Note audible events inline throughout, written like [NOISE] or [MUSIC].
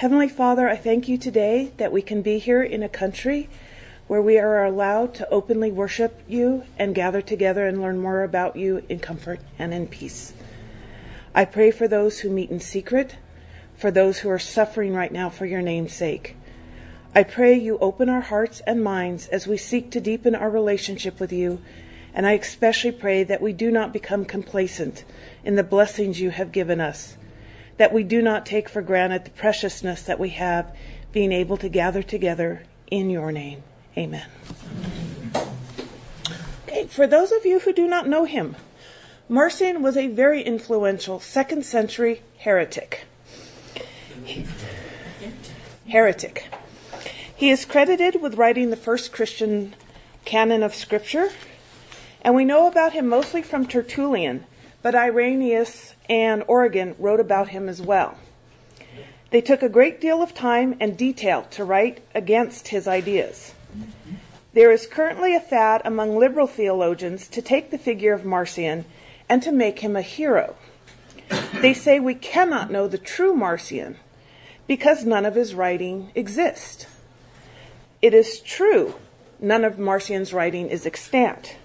Heavenly Father, I thank you today that we can be here in a country where we are allowed to openly worship you and gather together and learn more about you in comfort and in peace. I pray for those who meet in secret, for those who are suffering right now for your name's sake. I pray you open our hearts and minds as we seek to deepen our relationship with you, and I especially pray that we do not become complacent in the blessings you have given us, that we do not take for granted the preciousness that we have being able to gather together in your name. Amen. Okay, for those of you who do not know him, Marcion was a very influential second century heretic. Heretic. He is credited with writing the first Christian canon of Scripture, and we know about him mostly from Tertullian, but Irenaeus and Origen wrote about him as well. They took a great deal of time and detail to write against his ideas. There is currently a fad among liberal theologians to take the figure of Marcion and to make him a hero. They say we cannot know the true Marcion because none of his writing exists. It is true none of Marcion's writing is extant.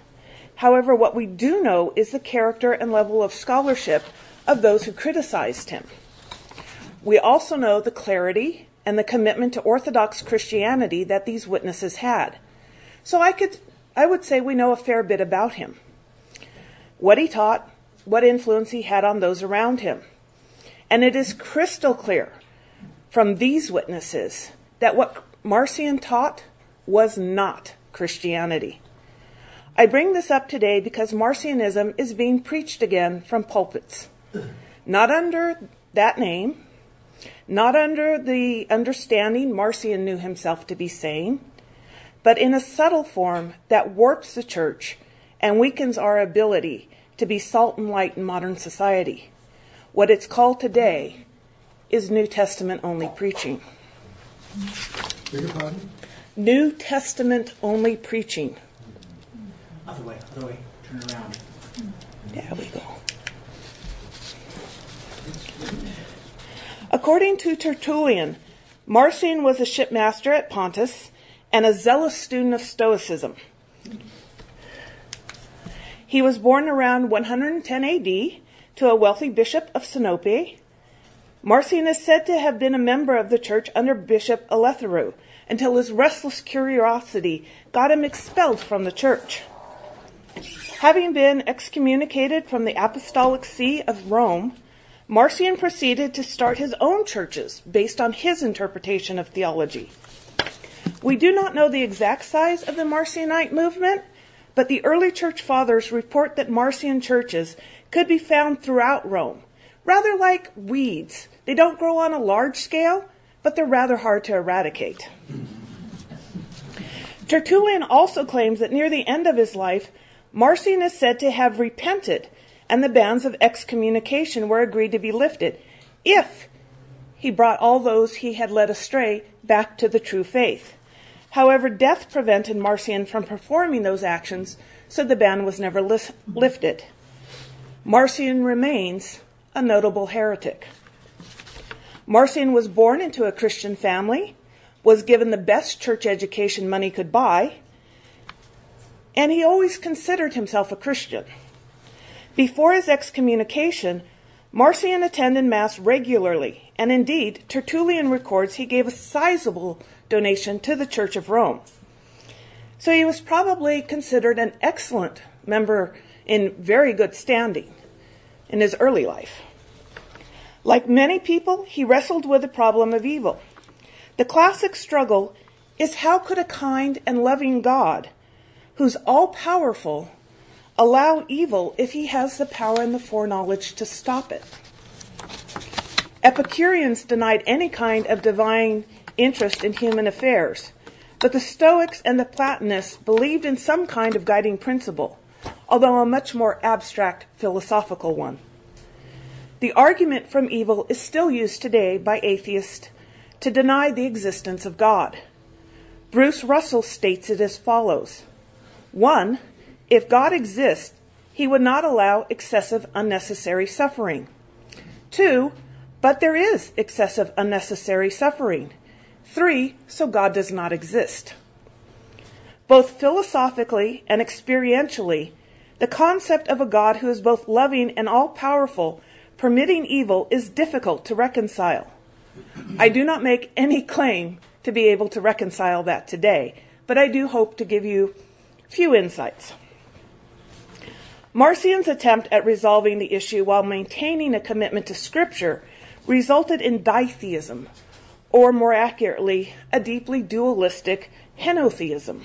However, what we do know is the character and level of scholarship of those who criticized him. We also know the clarity and the commitment to Orthodox Christianity that these witnesses had. So I could I would say we know a fair bit about him. What he taught, what influence he had on those around him. And it is crystal clear from these witnesses that what Marcion taught was not Christianity. I bring this up today because Marcionism is being preached again from pulpits. Not under that name, not under the understanding Marcion knew himself to be saying, but in a subtle form that warps the church and weakens our ability to be salt and light in modern society. What it's called today is New Testament only preaching. New Testament only preaching. Other way, other way. Turn around. There we go. According to Tertullian, Marcion was a shipmaster at Pontus and a zealous student of Stoicism. He was born around 110 AD to a wealthy bishop of Sinope Marcion is said to have been a member of the church under Bishop Eleutherus until his restless curiosity got him expelled from the church. Having been excommunicated from the Apostolic See of Rome, Marcion proceeded to start his own churches based on his interpretation of theology. We do not know the exact size of the Marcionite movement, but the early church fathers report that Marcion churches could be found throughout Rome, rather like weeds they don't grow on a large scale, but they're rather hard to eradicate. Tertullian also claims that near the end of his life, Marcion is said to have repented, and the bands of excommunication were agreed to be lifted if he brought all those he had led astray back to the true faith. However, death prevented Marcion from performing those actions, so the ban was never lifted. Marcion remains a notable heretic. Marcion was born into a Christian family, was given the best church education money could buy, and he always considered himself a Christian. Before his excommunication, Marcion attended Mass regularly, and indeed, Tertullian records he gave a sizable donation to the Church of Rome. So he was probably considered an excellent member in very good standing in his early life. Like many people, he wrestled with the problem of evil. The classic struggle is how could a kind and loving God, who's all powerful, allow evil if he has the power and the foreknowledge to stop it? Epicureans denied any kind of divine interest in human affairs, but the Stoics and the Platonists believed in some kind of guiding principle, although a much more abstract philosophical one. The argument from evil is still used today by atheists to deny the existence of God. Bruce Russell states it as follows One, if God exists, he would not allow excessive unnecessary suffering. Two, but there is excessive unnecessary suffering. Three, so God does not exist. Both philosophically and experientially, the concept of a God who is both loving and all powerful, permitting evil, is difficult to reconcile. I do not make any claim to be able to reconcile that today, but I do hope to give you few insights. Marcion's attempt at resolving the issue while maintaining a commitment to Scripture resulted in ditheism, or more accurately, a deeply dualistic henotheism.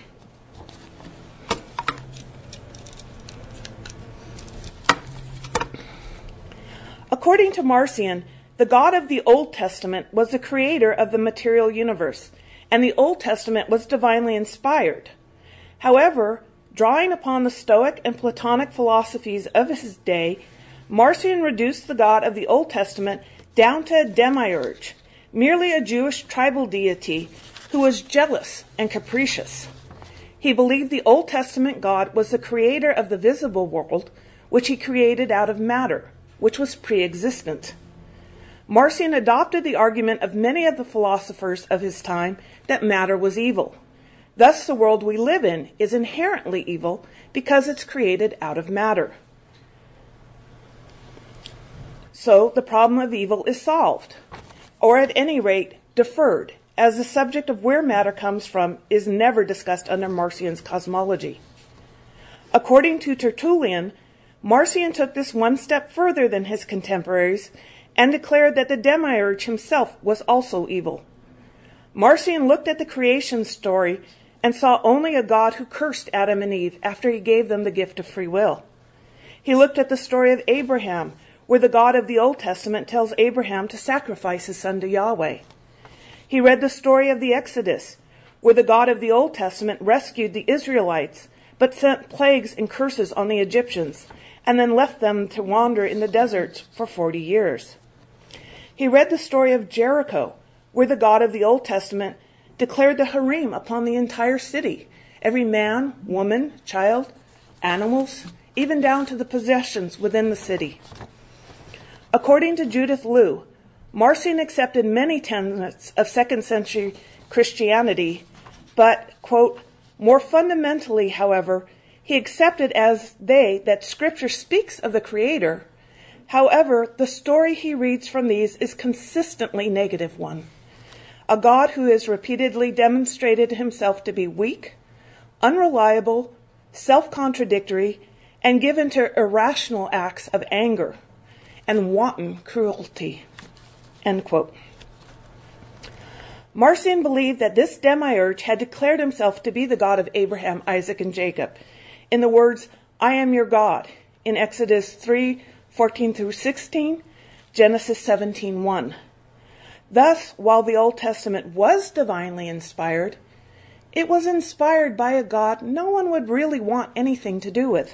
According to Marcion, the God of the Old Testament was the creator of the material universe, and the Old Testament was divinely inspired. However, drawing upon the Stoic and Platonic philosophies of his day, Marcion reduced the God of the Old Testament down to a demiurge, merely a Jewish tribal deity who was jealous and capricious. He believed the Old Testament God was the creator of the visible world, which he created out of matter, which was pre existent. Marcion adopted the argument of many of the philosophers of his time that matter was evil. Thus, the world we live in is inherently evil because it's created out of matter. So, the problem of evil is solved, or at any rate, deferred, as the subject of where matter comes from is never discussed under Marcion's cosmology. According to Tertullian, Marcion took this one step further than his contemporaries and declared that the demiurge himself was also evil. Marcion looked at the creation story and saw only a God who cursed Adam and Eve after he gave them the gift of free will. He looked at the story of Abraham, where the God of the Old Testament tells Abraham to sacrifice his son to Yahweh. He read the story of the Exodus, where the God of the Old Testament rescued the Israelites, but sent plagues and curses on the Egyptians, and then left them to wander in the desert for 40 years. He read the story of Jericho, where the God of the Old Testament declared the herem upon the entire city, every man, woman, child, animals, even down to the possessions within the city. According to Judith Lieu, Marcion accepted many tenets of second century Christianity, but, quote, more fundamentally, however, he accepted as they that Scripture speaks of the Creator. However, the story he reads from these is consistently negative one. A God who has repeatedly demonstrated himself to be weak, unreliable, self contradictory, and given to irrational acts of anger and wanton cruelty. End quote. Marcion believed that this demiurge had declared himself to be the God of Abraham, Isaac, and Jacob, in the words, I am your God, in Exodus 3 14 through 16, Genesis 17 1. Thus, while the Old Testament was divinely inspired, it was inspired by a God no one would really want anything to do with.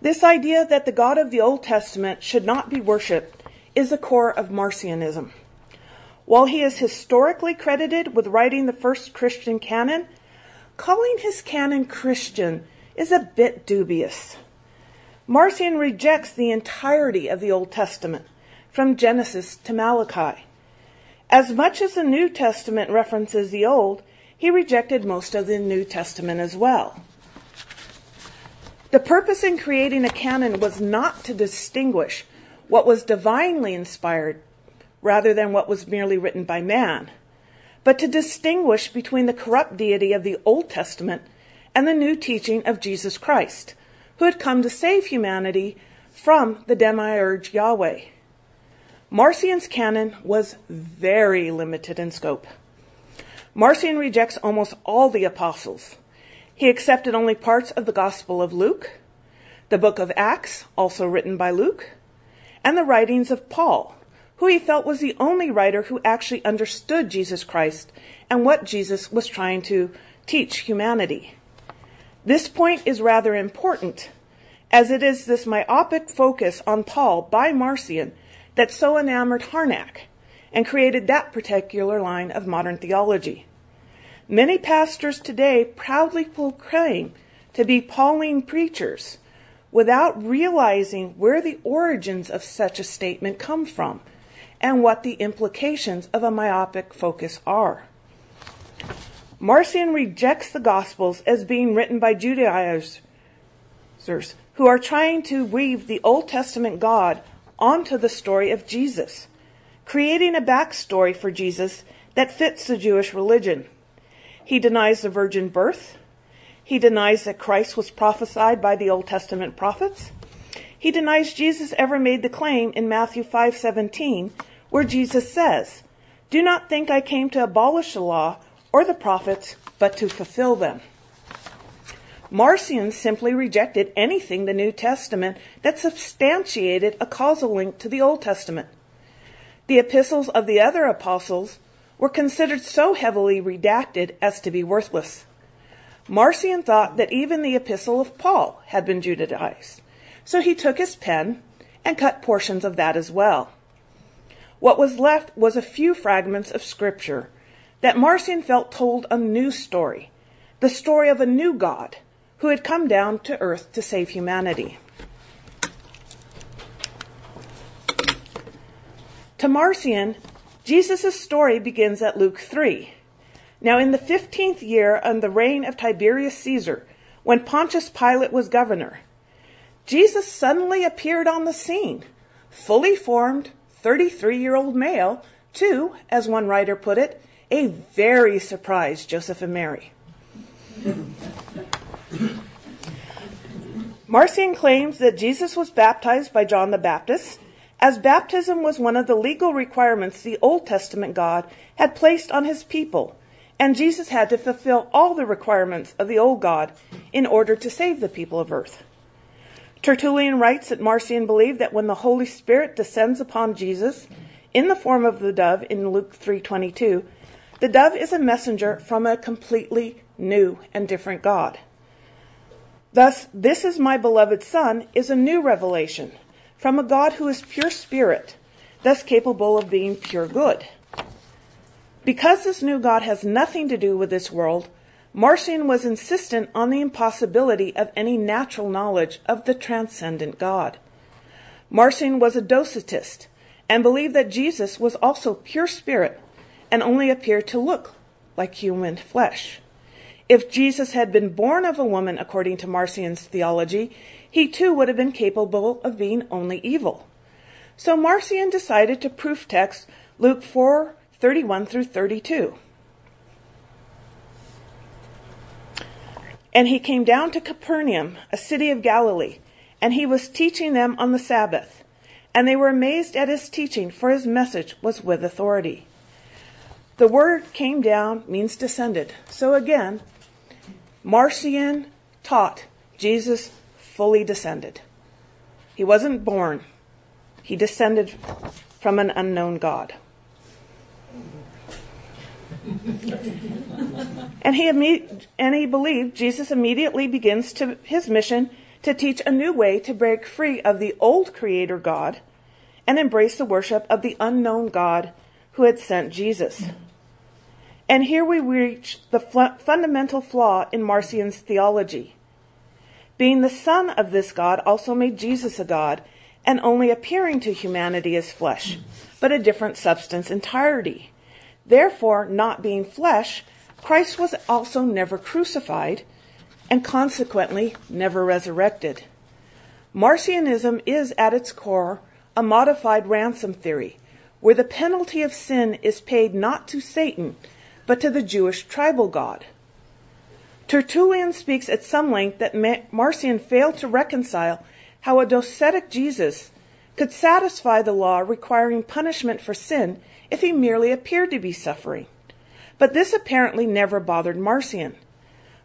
This idea that the God of the Old Testament should not be worshiped is the core of Marcionism. While he is historically credited with writing the first Christian canon, calling his canon Christian is a bit dubious. Marcion rejects the entirety of the Old Testament, from Genesis to Malachi. As much as the New Testament references the Old, he rejected most of the New Testament as well. The purpose in creating a canon was not to distinguish what was divinely inspired rather than what was merely written by man, but to distinguish between the corrupt deity of the Old Testament and the new teaching of Jesus Christ, who had come to save humanity from the demiurge Yahweh. Marcion's canon was very limited in scope. Marcion rejects almost all the apostles he accepted only parts of the Gospel of Luke, the book of Acts, also written by Luke, and the writings of Paul, who he felt was the only writer who actually understood Jesus Christ and what Jesus was trying to teach humanity. This point is rather important, as it is this myopic focus on Paul by Marcion that so enamored Harnack and created that particular line of modern theology. Many pastors today proudly proclaim to be Pauline preachers without realizing where the origins of such a statement come from and what the implications of a myopic focus are. Marcion rejects the Gospels as being written by Judaizers who are trying to weave the Old Testament God onto the story of Jesus, creating a backstory for Jesus that fits the Jewish religion. He denies the virgin birth. He denies that Christ was prophesied by the Old Testament prophets. He denies Jesus ever made the claim in Matthew 5:17 where Jesus says, "Do not think I came to abolish the law or the prophets, but to fulfill them." Marcion simply rejected anything the New Testament that substantiated a causal link to the Old Testament. The epistles of the other apostles were considered so heavily redacted as to be worthless. Marcion thought that even the epistle of Paul had been Judaized, so he took his pen and cut portions of that as well. What was left was a few fragments of scripture that Marcion felt told a new story, the story of a new God who had come down to earth to save humanity. To Marcion, Jesus' story begins at Luke 3. Now, in the 15th year of the reign of Tiberius Caesar, when Pontius Pilate was governor, Jesus suddenly appeared on the scene, fully formed 33 year old male, to, as one writer put it, a very surprised Joseph and Mary. Marcion claims that Jesus was baptized by John the Baptist, as baptism was one of the legal requirements the Old Testament God had placed on his people, and Jesus had to fulfill all the requirements of the old God in order to save the people of earth. Tertullian writes that Marcion believed that when the Holy Spirit descends upon Jesus in the form of the dove in Luke 3:22, the dove is a messenger from a completely new and different God. Thus, this is my beloved Son is a new revelation from a God who is pure spirit, thus capable of being pure good. Because this new God has nothing to do with this world, Marcion was insistent on the impossibility of any natural knowledge of the transcendent God. Marcion was a Docetist and believed that Jesus was also pure spirit and only appeared to look like human flesh. If Jesus had been born of a woman according to Marcion's theology, he too would have been capable of being only evil. So Marcion decided to proof text Luke 4 31 through 32. And he came down to Capernaum, a city of Galilee, and he was teaching them on the Sabbath. And they were amazed at his teaching, for his message was with authority. The word came down means descended. So again, Marcion taught Jesus fully descended. He wasn't born, he descended from an unknown God. And he imme- and he believed Jesus immediately begins to his mission to teach a new way to break free of the old creator God and embrace the worship of the unknown God who had sent Jesus. And here we reach the fundamental flaw in Marcion's theology. Being the Son of this God also made Jesus a God, and only appearing to humanity as flesh, but a different substance entirety. Therefore, not being flesh, Christ was also never crucified, and consequently never resurrected. Marcionism is at its core a modified ransom theory, where the penalty of sin is paid not to Satan, but to the Jewish tribal god. Tertullian speaks at some length that Marcion failed to reconcile how a docetic Jesus could satisfy the law requiring punishment for sin if he merely appeared to be suffering. But this apparently never bothered Marcion.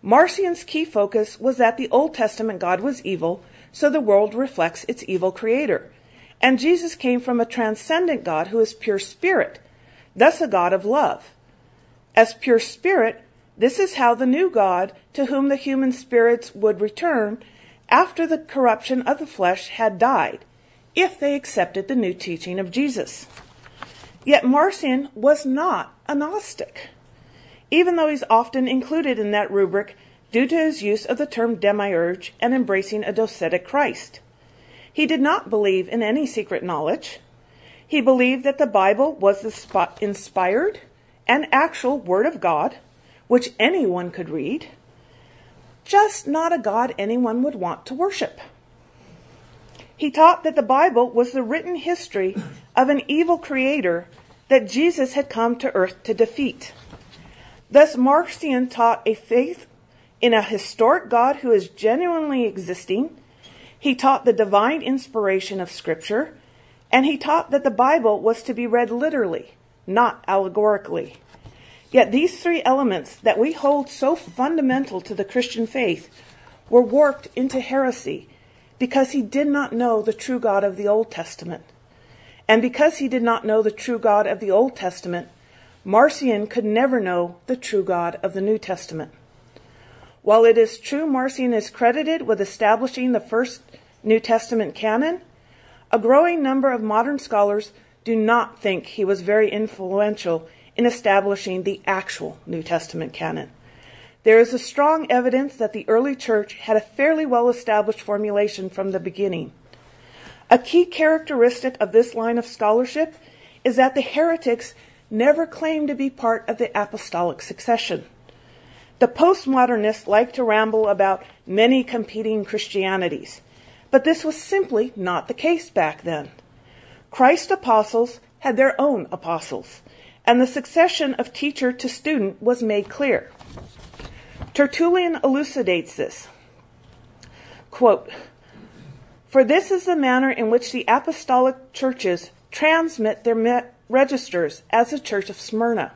Marcion's key focus was that the Old Testament God was evil, so the world reflects its evil creator. And Jesus came from a transcendent God who is pure spirit, thus a God of love. As pure spirit, this is how the new God, to whom the human spirits would return after the corruption of the flesh had died, if they accepted the new teaching of Jesus. Yet Marcion was not a Gnostic. even though he's often included in that rubric due to his use of the term demiurge and embracing a docetic Christ. He did not believe in any secret knowledge. He believed that the Bible was the inspired and actual Word of God, which anyone could read, just not a God anyone would want to worship. He taught that the Bible was the written history of an evil creator that Jesus had come to earth to defeat. Thus, Marcion taught a faith in a historic God who is genuinely existing. He taught the divine inspiration of Scripture, and he taught that the Bible was to be read literally, not allegorically. Yet these three elements that we hold so fundamental to the Christian faith were warped into heresy because he did not know the true God of the Old Testament. And because he did not know the true God of the Old Testament, Marcion could never know the true God of the New Testament. While it is true Marcion is credited with establishing the first New Testament canon, a growing number of modern scholars do not think he was very influential in establishing the actual New Testament canon. There is a strong evidence that the early church had a fairly well established formulation from the beginning. A key characteristic of this line of scholarship is that the heretics never claimed to be part of the apostolic succession. The postmodernists like to ramble about many competing Christianities, but this was simply not the case back then. Christ's apostles had their own apostles, and the succession of teacher to student was made clear. Tertullian elucidates this. Quote, For this is the manner in which the apostolic churches transmit their registers as the Church of Smyrna,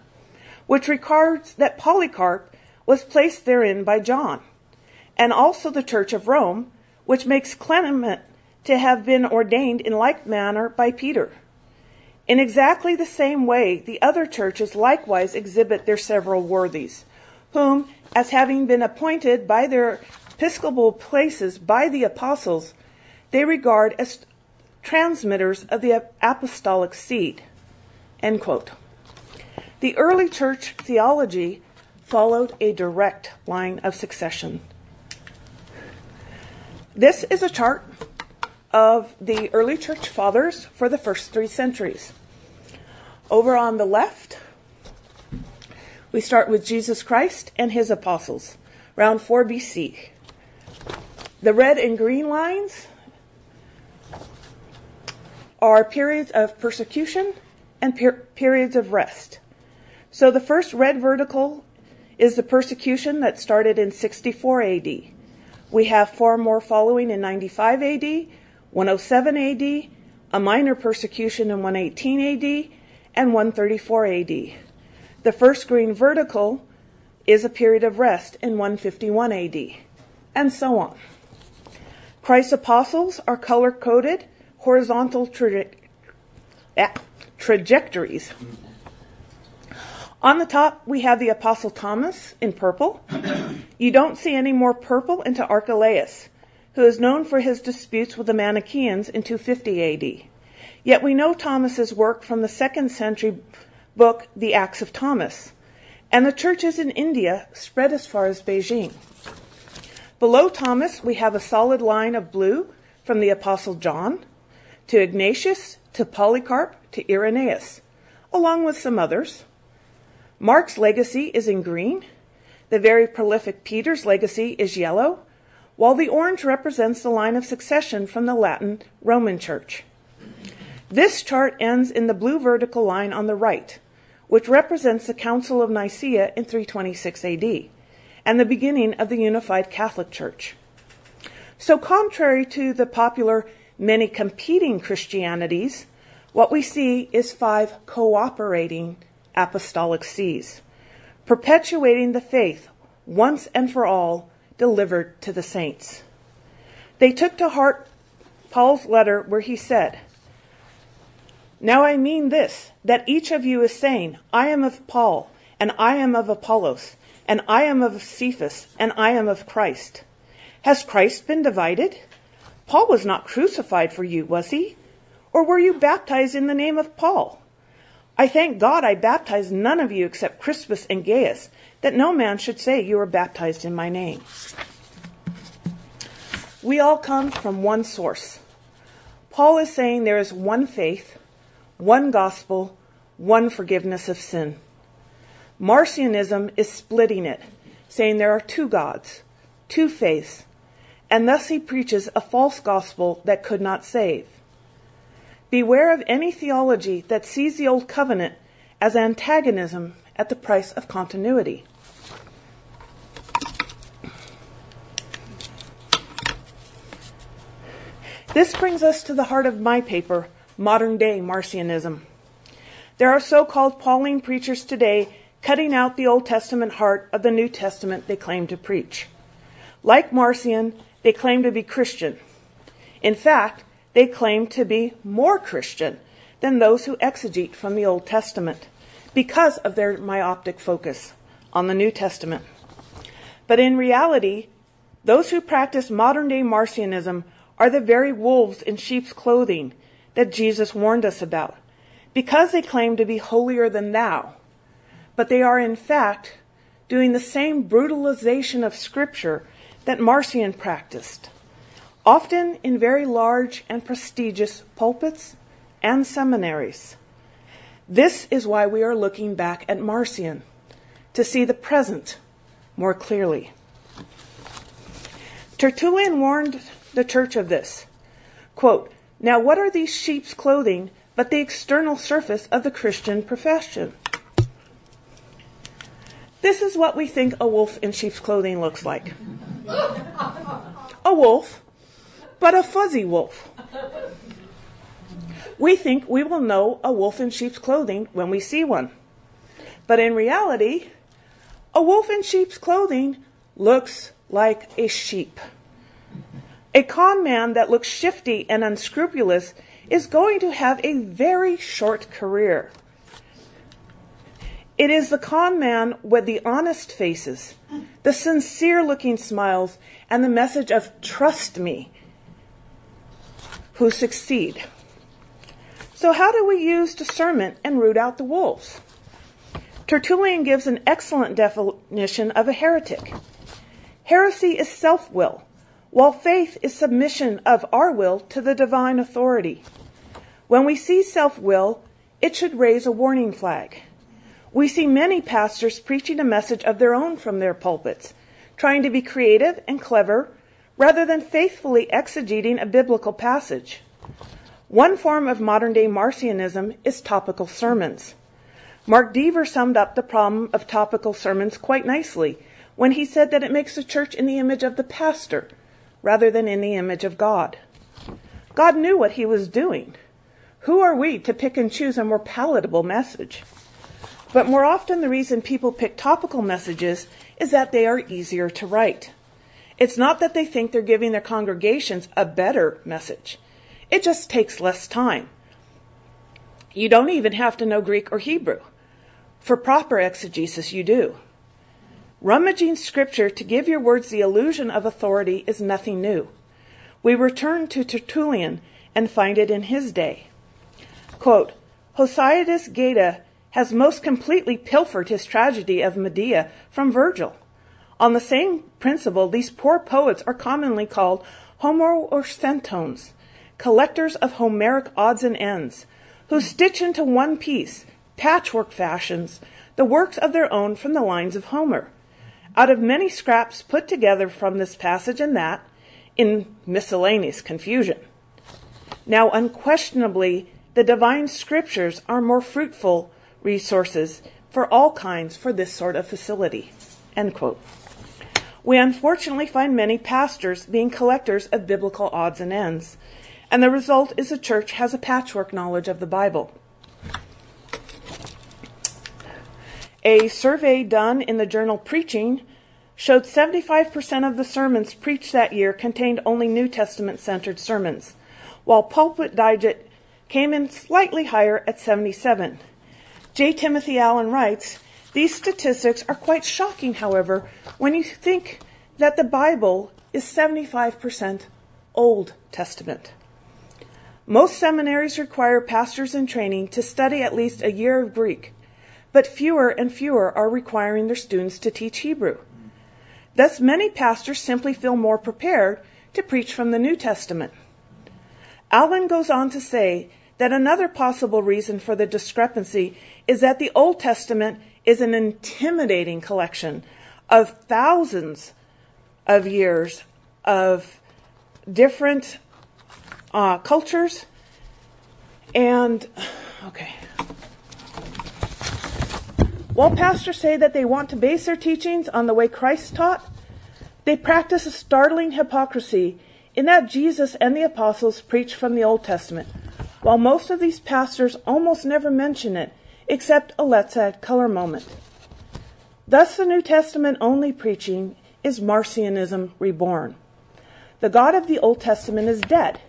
which records that Polycarp was placed therein by John, and also the Church of Rome, which makes Clement to have been ordained in like manner by Peter. In exactly the same way, the other churches likewise exhibit their several worthies, whom, as having been appointed by their episcopal places by the apostles, they regard as transmitters of the apostolic seed. End quote. The early church theology followed a direct line of succession. This is a chart of the early church fathers for the first three centuries. Over on the left, we start with Jesus Christ and his apostles, around 4 BC. The red and green lines are periods of persecution and per- periods of rest. So the first red vertical is the persecution that started in 64 AD. We have four more following in 95 AD, 107 AD, a minor persecution in 118 AD, and 134 AD. The first green vertical is a period of rest in 151 AD, and so on. Christ's apostles are color coded horizontal tra- eh, trajectories. On the top, we have the Apostle Thomas in purple. You don't see any more purple into Archelaus, who is known for his disputes with the Manichaeans in 250 AD. Yet we know Thomas's work from the second century book, The Acts of Thomas, and the churches in India spread as far as Beijing. Below Thomas, we have a solid line of blue from the Apostle John to Ignatius to Polycarp to Irenaeus, along with some others. Mark's legacy is in green. The very prolific Peter's legacy is yellow, while the orange represents the line of succession from the Latin Roman Church. This chart ends in the blue vertical line on the right, which represents the Council of Nicaea in 326 AD and the beginning of the unified Catholic Church. So, contrary to the popular many competing Christianities, what we see is five cooperating apostolic sees, perpetuating the faith once and for all delivered to the saints. They took to heart Paul's letter where he said, Now I mean this, that each of you is saying, I am of Paul, and I am of Apollos, and I am of Cephas, and I am of Christ. Has Christ been divided? Paul was not crucified for you, was he? Or were you baptized in the name of Paul? I thank God I baptized none of you except Crispus and Gaius, that no man should say you were baptized in my name. We all come from one source. Paul is saying there is one faith, one gospel, one forgiveness of sin. Marcionism is splitting it, saying there are two gods, two faiths, and thus he preaches a false gospel that could not save. Beware of any theology that sees the Old Covenant as antagonism at the price of continuity. This brings us to the heart of my paper, Modern Day Marcionism. There are so called Pauline preachers today cutting out the Old Testament heart of the New Testament they claim to preach. Like Marcion, they claim to be Christian. In fact, they claim to be more Christian than those who exegete from the Old Testament because of their myopic focus on the New Testament. But in reality, those who practice modern day Marcionism are the very wolves in sheep's clothing that Jesus warned us about, because they claim to be holier than thou. But they are, in fact, doing the same brutalization of Scripture that Marcion practiced, often in very large and prestigious pulpits and seminaries. This is why we are looking back at Marcion, to see the present more clearly. Tertullian warned the church of this. Quote, now what are these sheep's clothing but the external surface of the Christian profession? This is what we think a wolf in sheep's clothing looks like. A wolf, but a fuzzy wolf. We think we will know a wolf in sheep's clothing when we see one. But in reality, a wolf in sheep's clothing looks like a sheep. A con man that looks shifty and unscrupulous is going to have a very short career. It is the con man with the honest faces, the sincere looking smiles, and the message of trust me who succeed. So, how do we use discernment and root out the wolves? Tertullian gives an excellent definition of a heretic. Heresy is self will, while faith is submission of our will to the divine authority. When we see self will, it should raise a warning flag. We see many pastors preaching a message of their own from their pulpits, trying to be creative and clever rather than faithfully exegeting a biblical passage. One form of modern day Marcionism is topical sermons. Mark Dever summed up the problem of topical sermons quite nicely when he said that it makes the church in the image of the pastor rather than in the image of God. God knew what he was doing. Who are we to pick and choose a more palatable message? But more often, the reason people pick topical messages is that they are easier to write. It's not that they think they're giving their congregations a better message. It just takes less time. You don't even have to know Greek or Hebrew. For proper exegesis, you do. Rummaging scripture to give your words the illusion of authority is nothing new. We return to Tertullian and find it in his day. Quote, Hosidius Geta has most completely pilfered his tragedy of Medea from Virgil. On the same principle, these poor poets are commonly called Homerocentones, collectors of Homeric odds and ends, who stitch into one piece, patchwork fashions, the works of their own from the lines of Homer out of many scraps put together from this passage and that in miscellaneous confusion. Now, unquestionably, the divine scriptures are more fruitful resources for all kinds for this sort of facility. We unfortunately find many pastors being collectors of biblical odds and ends, and the result is the church has a patchwork knowledge of the Bible. A survey done in the journal Preaching showed 75% of the sermons preached that year contained only New Testament centered sermons, while Pulpit Digest came in slightly higher at 77. J. Timothy Allen writes, these statistics are quite shocking, however, when you think that the Bible is 75% Old Testament. Most seminaries require pastors in training to study at least a year of Greek, but fewer and fewer are requiring their students to teach Hebrew. Thus, many pastors simply feel more prepared to preach from the New Testament. Allen goes on to say that another possible reason for the discrepancy is that the Old Testament is an intimidating collection of thousands of years of different uh, cultures and [SIGHS] okay while pastors say that they want to base their teachings on the way Christ taught, they practice a startling hypocrisy in that Jesus and the apostles preach from the Old Testament, while most of these pastors almost never mention it, except a let's add color moment. Thus, the New Testament only preaching is Marcionism reborn. The God of the Old Testament is dead.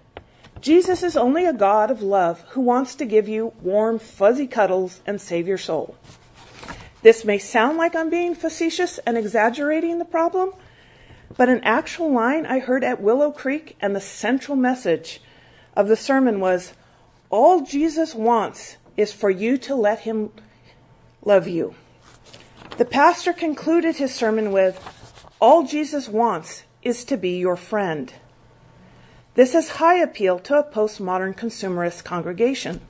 Jesus is only a God of love who wants to give you warm, fuzzy cuddles and save your soul. This may sound like I'm being facetious and exaggerating the problem, but an actual line I heard at Willow Creek and the central message of the sermon was All Jesus wants is for you to let him love you. The pastor concluded his sermon with All Jesus wants is to be your friend. This has high appeal to a postmodern consumerist congregation.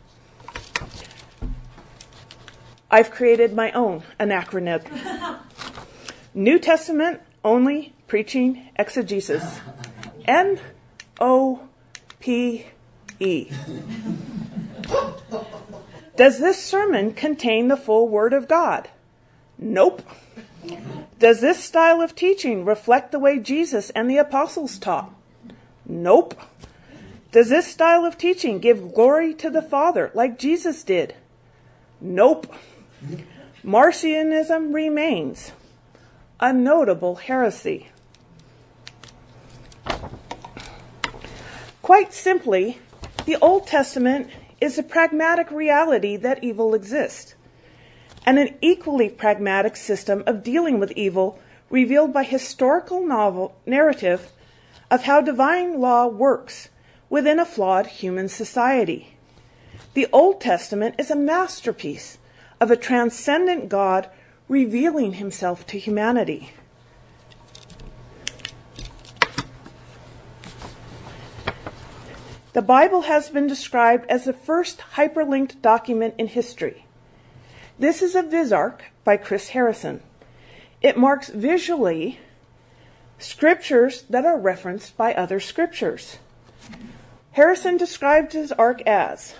I've created my own anachronism. [LAUGHS] New Testament only preaching exegesis. N O P E. Does this sermon contain the full Word of God? Nope. Does this style of teaching reflect the way Jesus and the apostles taught? Nope. Does this style of teaching give glory to the Father like Jesus did? Nope. Marcionism remains a notable heresy. Quite simply, the Old Testament is a pragmatic reality that evil exists, and an equally pragmatic system of dealing with evil revealed by historical novel narrative of how divine law works within a flawed human society. The Old Testament is a masterpiece of a transcendent God revealing himself to humanity. The Bible has been described as the first hyperlinked document in history. This is a Visarch by Chris Harrison. It marks visually scriptures that are referenced by other scriptures. Harrison described his arc as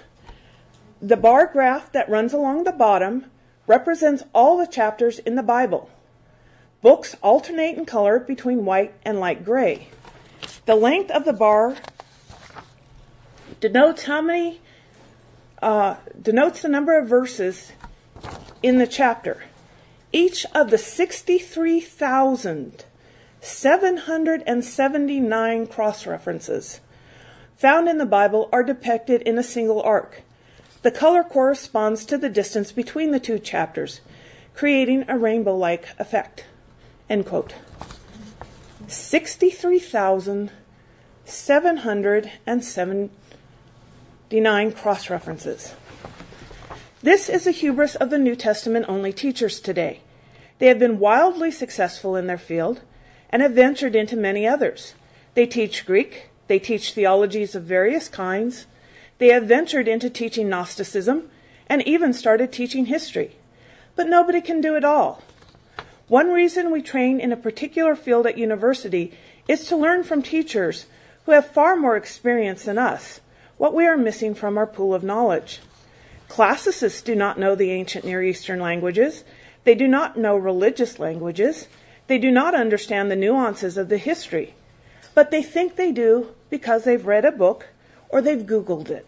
the bar graph that runs along the bottom represents all the chapters in the Bible. Books alternate in color between white and light gray. The length of the bar denotes how many uh, denotes the number of verses in the chapter. Each of the 63,779 cross references found in the Bible are depicted in a single arc. The color corresponds to the distance between the two chapters, creating a rainbow like effect. End quote. 63,779 cross references. This is the hubris of the New Testament only teachers today. They have been wildly successful in their field and have ventured into many others. They teach Greek, they teach theologies of various kinds, they have ventured into teaching Gnosticism and even started teaching history. But nobody can do it all. One reason we train in a particular field at university is to learn from teachers who have far more experience than us what we are missing from our pool of knowledge. Classicists do not know the ancient Near Eastern languages. They do not know religious languages. They do not understand the nuances of the history. But they think they do because they've read a book or they've Googled it.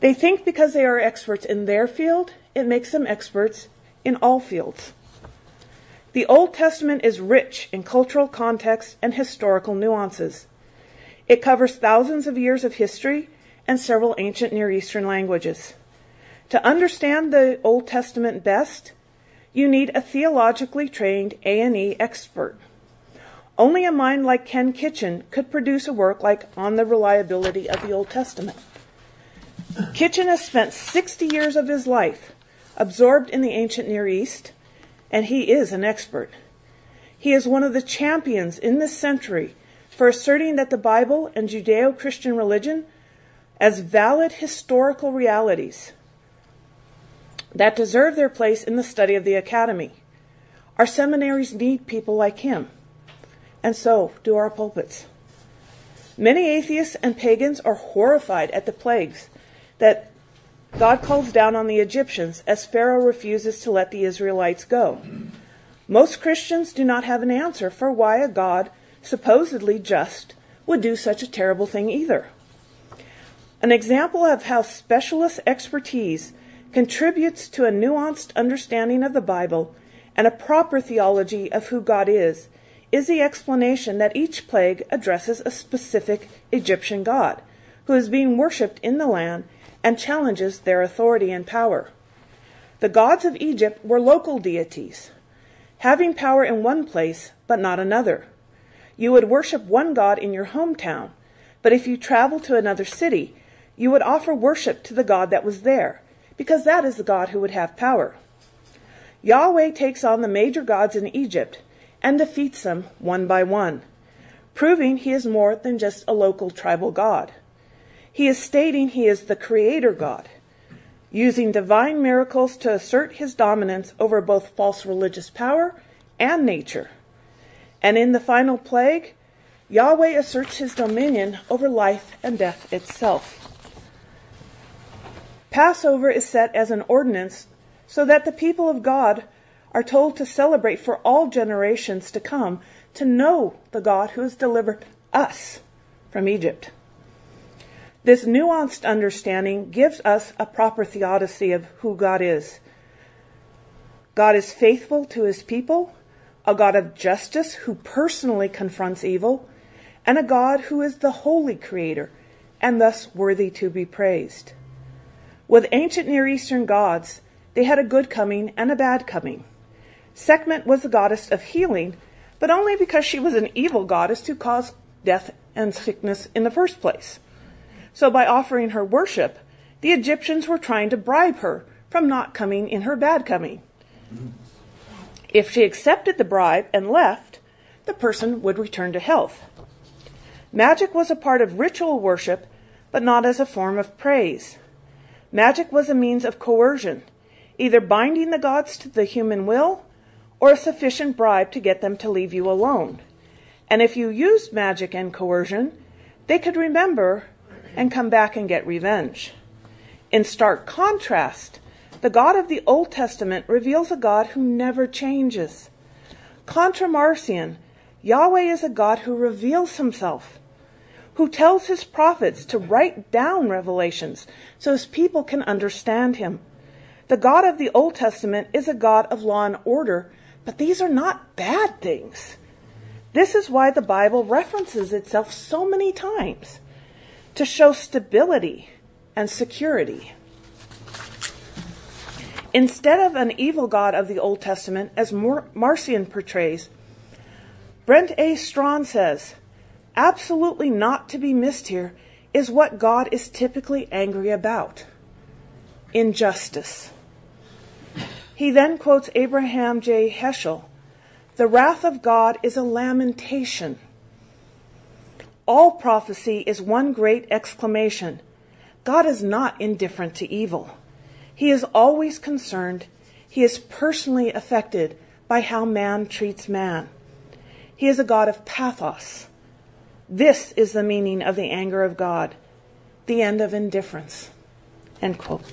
They think because they are experts in their field, it makes them experts in all fields. The Old Testament is rich in cultural context and historical nuances. It covers thousands of years of history and several ancient Near Eastern languages. To understand the Old Testament best, you need a theologically trained A&E expert. Only a mind like Ken Kitchen could produce a work like On the Reliability of the Old Testament. Kitchen has spent 60 years of his life absorbed in the ancient Near East, and he is an expert. He is one of the champions in this century for asserting that the Bible and Judeo Christian religion as valid historical realities that deserve their place in the study of the academy. Our seminaries need people like him, and so do our pulpits. Many atheists and pagans are horrified at the plagues that God calls down on the Egyptians as Pharaoh refuses to let the Israelites go. Most Christians do not have an answer for why a God, supposedly just, would do such a terrible thing either. An example of how specialist expertise contributes to a nuanced understanding of the Bible and a proper theology of who God is is the explanation that each plague addresses a specific Egyptian god who is being worshipped in the land and challenges their authority and power. The gods of Egypt were local deities, having power in one place but not another. You would worship one god in your hometown, but if you traveled to another city, you would offer worship to the God that was there, because that is the God who would have power. Yahweh takes on the major gods in Egypt and defeats them one by one, proving he is more than just a local tribal God. He is stating he is the creator God, using divine miracles to assert his dominance over both false religious power and nature. And in the final plague, Yahweh asserts his dominion over life and death itself. Passover is set as an ordinance so that the people of God are told to celebrate for all generations to come to know the God who has delivered us from Egypt. This nuanced understanding gives us a proper theodicy of who God is. God is faithful to his people, a God of justice who personally confronts evil, and a God who is the holy creator and thus worthy to be praised. With ancient Near Eastern gods, they had a good coming and a bad coming. Sekhmet was the goddess of healing, but only because she was an evil goddess who caused death and sickness in the first place. So by offering her worship, the Egyptians were trying to bribe her from not coming in her bad coming. If she accepted the bribe and left, the person would return to health. Magic was a part of ritual worship, but not as a form of praise. Magic was a means of coercion, either binding the gods to the human will or a sufficient bribe to get them to leave you alone. And if you used magic and coercion, they could remember and come back and get revenge. In stark contrast, the God of the Old Testament reveals a God who never changes. Contra Marcion, Yahweh is a God who reveals himself who tells his prophets to write down revelations so his people can understand him. The God of the Old Testament is a God of law and order, but these are not bad things. This is why the Bible references itself so many times to show stability and security. Instead of an evil God of the Old Testament, as Marcion portrays, Brent A. Strawn says, absolutely not to be missed here is what God is typically angry about injustice. He then quotes Abraham J. Heschel The wrath of God is a lamentation. All prophecy is one great exclamation. God is not indifferent to evil. He is always concerned. He is personally affected by how man treats man. He is a God of pathos this is the meaning of the anger of God, the end of indifference. End quote.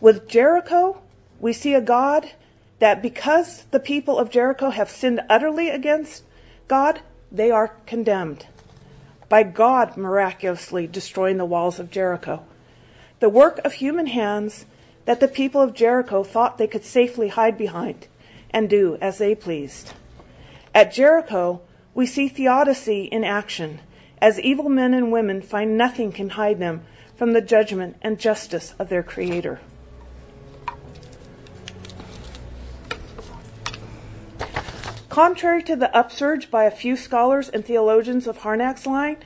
With Jericho, we see a God that because the people of Jericho have sinned utterly against God, they are condemned by God miraculously destroying the walls of Jericho. The work of human hands that the people of Jericho thought they could safely hide behind and do as they pleased. At Jericho, we see theodicy in action as evil men and women find nothing can hide them from the judgment and justice of their Creator. Contrary to the upsurge by a few scholars and theologians of Harnack's line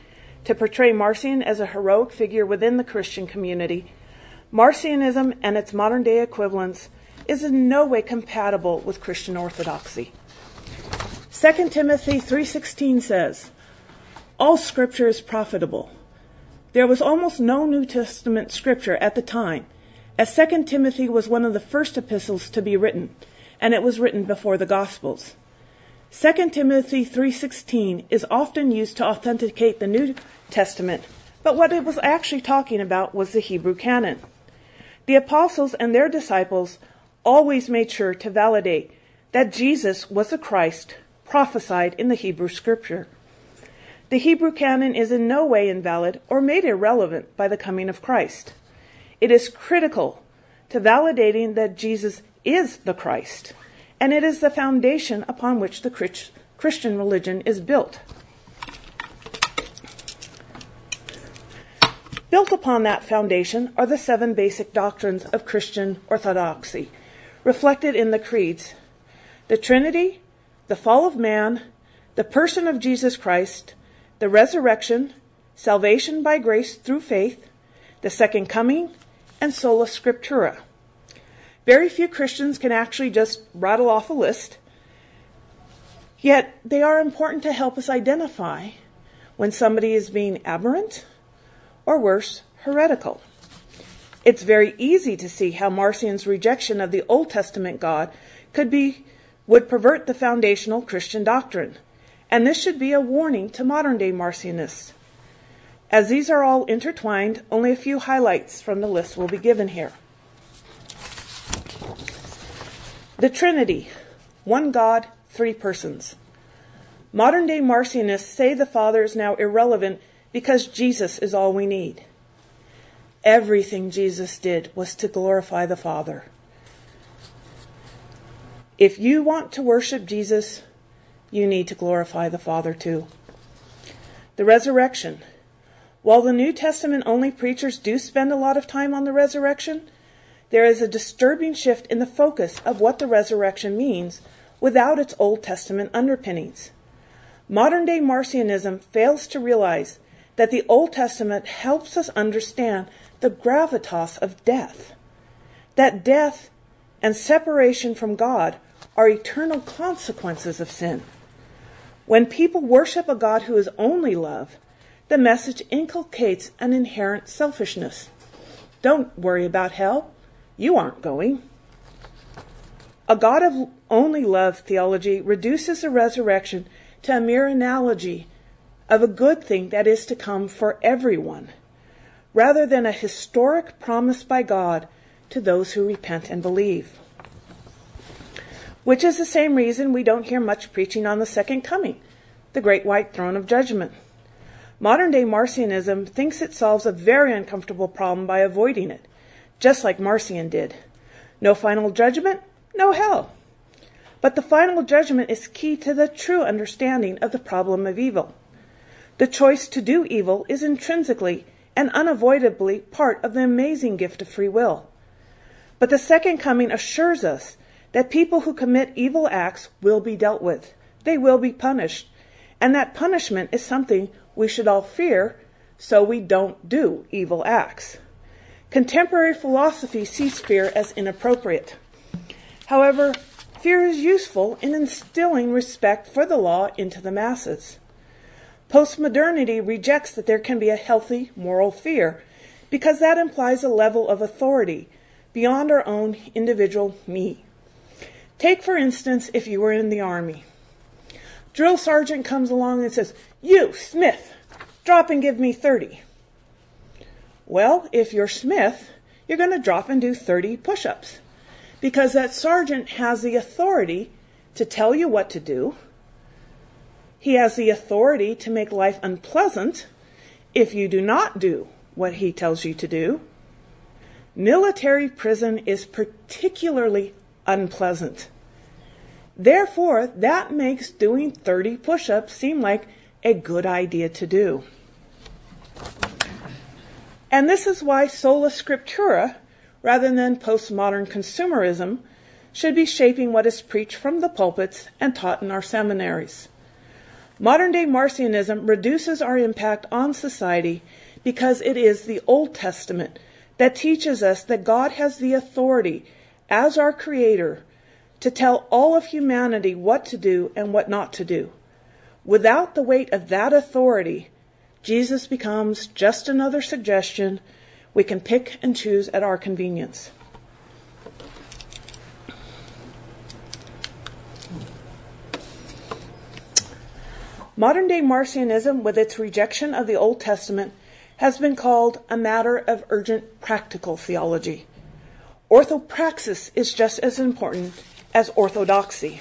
to portray Marcion as a heroic figure within the Christian community, Marcionism and its modern day equivalents is in no way compatible with Christian orthodoxy. 2 Timothy 3:16 says, "All scripture is profitable." There was almost no New Testament scripture at the time, as 2 Timothy was one of the first epistles to be written, and it was written before the Gospels. 2 Timothy 3:16 is often used to authenticate the New Testament, but what it was actually talking about was the Hebrew canon. The apostles and their disciples always made sure to validate that Jesus was the Christ prophesied in the Hebrew scripture. The Hebrew canon is in no way invalid or made irrelevant by the coming of Christ. It is critical to validating that Jesus is the Christ, and it is the foundation upon which the Christian religion is built. Built upon that foundation are the seven basic doctrines of Christian orthodoxy, reflected in the creeds the Trinity, the fall of man, the person of Jesus Christ, the resurrection, salvation by grace through faith, the second coming, and sola scriptura. Very few Christians can actually just rattle off a list, yet they are important to help us identify when somebody is being aberrant or worse, heretical. It's very easy to see how Marcion's rejection of the Old Testament God could be would pervert the foundational Christian doctrine, and this should be a warning to modern day Marcionists. As these are all intertwined, only a few highlights from the list will be given here. The Trinity, one God, three persons. Modern day Marcionists say the Father is now irrelevant because Jesus is all we need. Everything Jesus did was to glorify the Father. If you want to worship Jesus, you need to glorify the Father too. The resurrection. While the New Testament only preachers do spend a lot of time on the resurrection, there is a disturbing shift in the focus of what the resurrection means without its Old Testament underpinnings. Modern day Marcionism fails to realize that the Old Testament helps us understand the gravitas of death. That death and separation from God are eternal consequences of sin. When people worship a God who is only love, the message inculcates an inherent selfishness. Don't worry about hell. You aren't going. A God of only love theology reduces the resurrection to a mere analogy of a good thing that is to come for everyone, rather than a historic promise by God to those who repent and believe. Which is the same reason we don't hear much preaching on the second coming, the great white throne of judgment. Modern day Marcionism thinks it solves a very uncomfortable problem by avoiding it, just like Marcion did. No final judgment, no hell. But the final judgment is key to the true understanding of the problem of evil. The choice to do evil is intrinsically and unavoidably part of the amazing gift of free will. But the second coming assures us that people who commit evil acts will be dealt with. They will be punished. And that punishment is something we should all fear so we don't do evil acts. Contemporary philosophy sees fear as inappropriate. However, fear is useful in instilling respect for the law into the masses. Postmodernity rejects that there can be a healthy moral fear because that implies a level of authority beyond our own individual me. Take, for instance, if you were in the army. Drill sergeant comes along and says, You, Smith, drop and give me 30. Well, if you're Smith, you're going to drop and do 30 push ups because that sergeant has the authority to tell you what to do he has the authority to make life unpleasant if you do not do what he tells you to do. Military prison is particularly unpleasant. Therefore, that makes doing 30 push ups seem like a good idea to do. And this is why sola scriptura, rather than postmodern consumerism, should be shaping what is preached from the pulpits and taught in our seminaries. Modern day Marcionism reduces our impact on society because it is the Old Testament that teaches us that God has the authority as our creator to tell all of humanity what to do and what not to do. Without the weight of that authority, Jesus becomes just another suggestion we can pick and choose at our convenience. Modern day Marcionism, with its rejection of the Old Testament, has been called a matter of urgent practical theology. Orthopraxis is just as important as orthodoxy.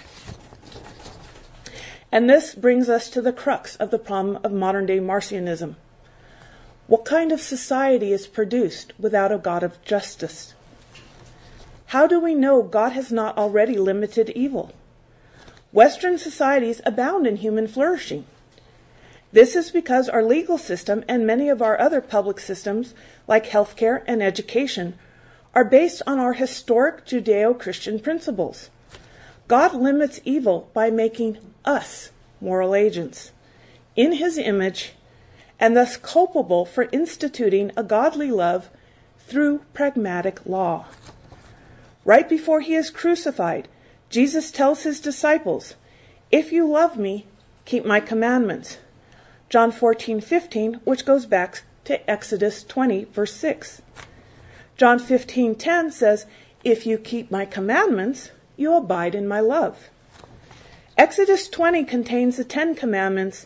And this brings us to the crux of the problem of modern day Marcionism. What kind of society is produced without a God of justice? How do we know God has not already limited evil? Western societies abound in human flourishing. This is because our legal system and many of our other public systems, like healthcare and education, are based on our historic Judeo Christian principles. God limits evil by making us moral agents in his image and thus culpable for instituting a godly love through pragmatic law. Right before he is crucified, Jesus tells his disciples, If you love me, keep my commandments. John 14, 15, which goes back to Exodus 20, verse 6. John 15, 10 says, If you keep my commandments, you abide in my love. Exodus 20 contains the Ten Commandments,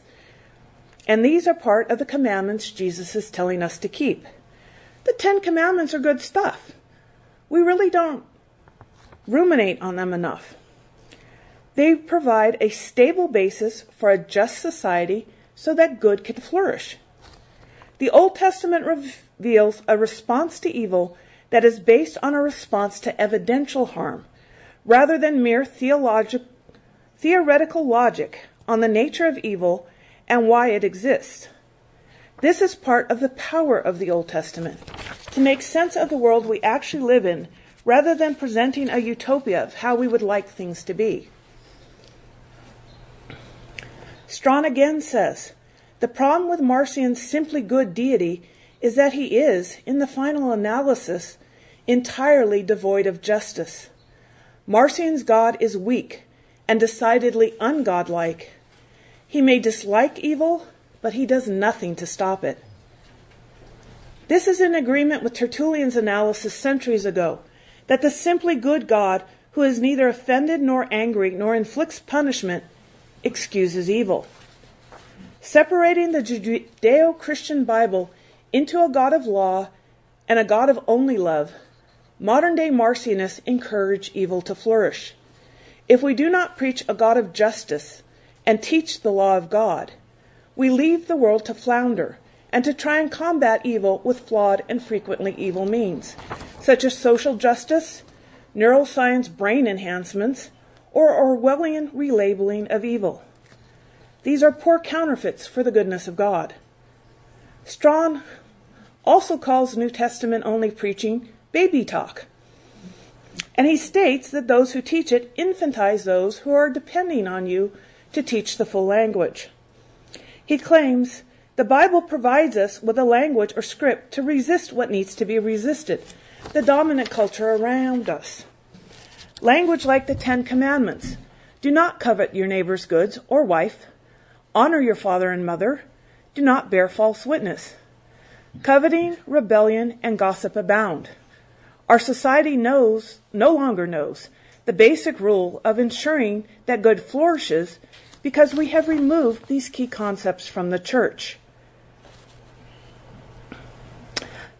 and these are part of the commandments Jesus is telling us to keep. The Ten Commandments are good stuff. We really don't ruminate on them enough. They provide a stable basis for a just society so that good can flourish. The Old Testament reveals a response to evil that is based on a response to evidential harm, rather than mere theologic, theoretical logic on the nature of evil and why it exists. This is part of the power of the Old Testament, to make sense of the world we actually live in rather than presenting a utopia of how we would like things to be. Strawn again says the problem with Marcion's simply good deity is that he is, in the final analysis, entirely devoid of justice. Marcion's God is weak and decidedly ungodlike. He may dislike evil, but he does nothing to stop it. This is in agreement with Tertullian's analysis centuries ago that the simply good God, who is neither offended nor angry nor inflicts punishment, excuses evil. Separating the Judeo Christian Bible into a God of law and a God of only love, modern day Marcionists encourage evil to flourish. If we do not preach a God of justice and teach the law of God, we leave the world to flounder and to try and combat evil with flawed and frequently evil means, such as social justice, neuroscience brain enhancements, or Orwellian relabeling of evil. These are poor counterfeits for the goodness of God. Strawn also calls New Testament only preaching baby talk. And he states that those who teach it infantize those who are depending on you to teach the full language. He claims the Bible provides us with a language or script to resist what needs to be resisted, the dominant culture around us. Language like the Ten Commandments do not covet your neighbor's goods or wife, Honor your father and mother. Do not bear false witness. Coveting, rebellion, and gossip abound. Our society knows, no longer knows, the basic rule of ensuring that good flourishes because we have removed these key concepts from the church.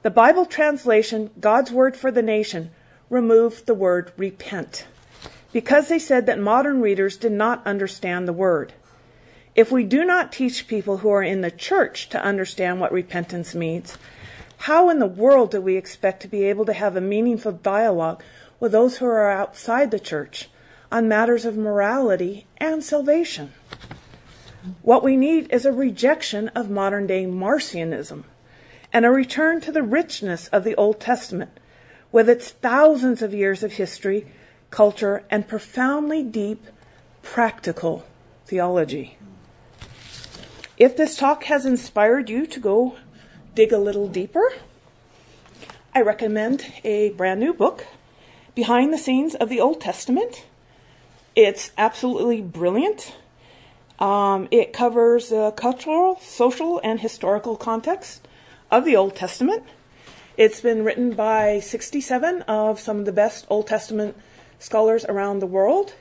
The Bible translation, God's Word for the Nation, removed the word repent because they said that modern readers did not understand the word. If we do not teach people who are in the church to understand what repentance means, how in the world do we expect to be able to have a meaningful dialogue with those who are outside the church on matters of morality and salvation? What we need is a rejection of modern day Marcionism and a return to the richness of the Old Testament with its thousands of years of history culture, and profoundly deep practical theology. If this talk has inspired you to go dig a little deeper, I recommend a brand new book, Behind the Scenes of the Old Testament. It's absolutely brilliant. Um, it covers the cultural, social, and historical context of the Old Testament. It's been written by 67 of some of the best Old Testament scholars around the world.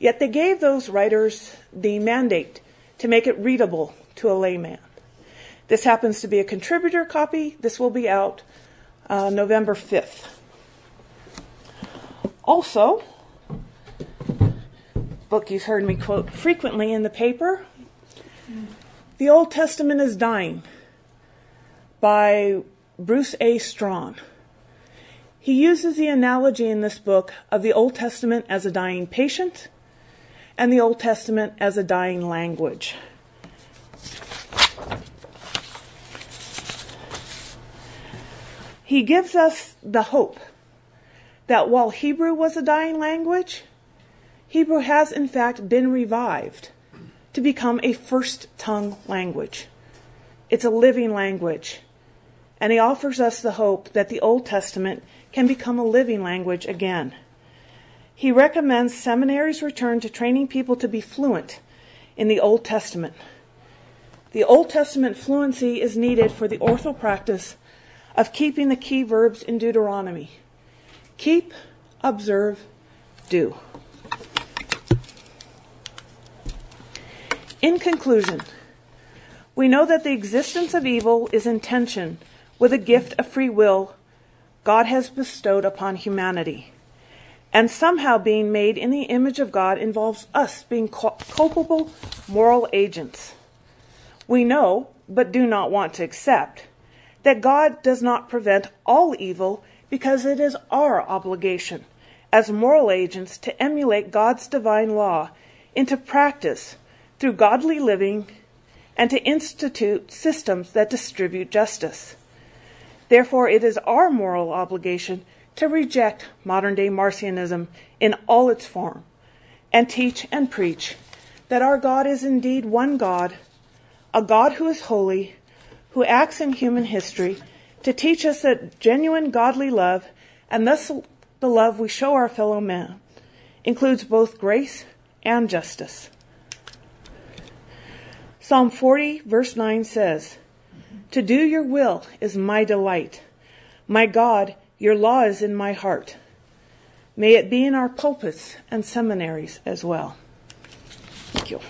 Yet they gave those writers the mandate to make it readable to a layman. This happens to be a contributor copy. This will be out uh, November 5th. Also, book you've heard me quote frequently in the paper, The Old Testament is Dying by Bruce A. Strawn. He uses the analogy in this book of the Old Testament as a dying patient and the Old Testament as a dying language. He gives us the hope that while Hebrew was a dying language, Hebrew has in fact been revived to become a first tongue language. It's a living language. And he offers us the hope that the Old Testament can become a living language again. He recommends seminaries return to training people to be fluent in the Old Testament. The Old Testament fluency is needed for the orthopraxis of keeping the key verbs in Deuteronomy keep, observe, do. In conclusion, we know that the existence of evil is in tension with a gift of free will God has bestowed upon humanity. And somehow being made in the image of God involves us being culpable moral agents. We know, but do not want to accept, that God does not prevent all evil because it is our obligation as moral agents to emulate God's divine law into practice through godly living and to institute systems that distribute justice. Therefore, it is our moral obligation to reject modern day Marcionism in all its form and teach and preach that our God is indeed one God, a God who is holy, who acts in human history to teach us that genuine godly love and thus the love we show our fellow men includes both grace and justice. Psalm 40, verse 9 says, to do your will is my delight. My God, your law is in my heart. May it be in our pulpits and seminaries as well. Thank you.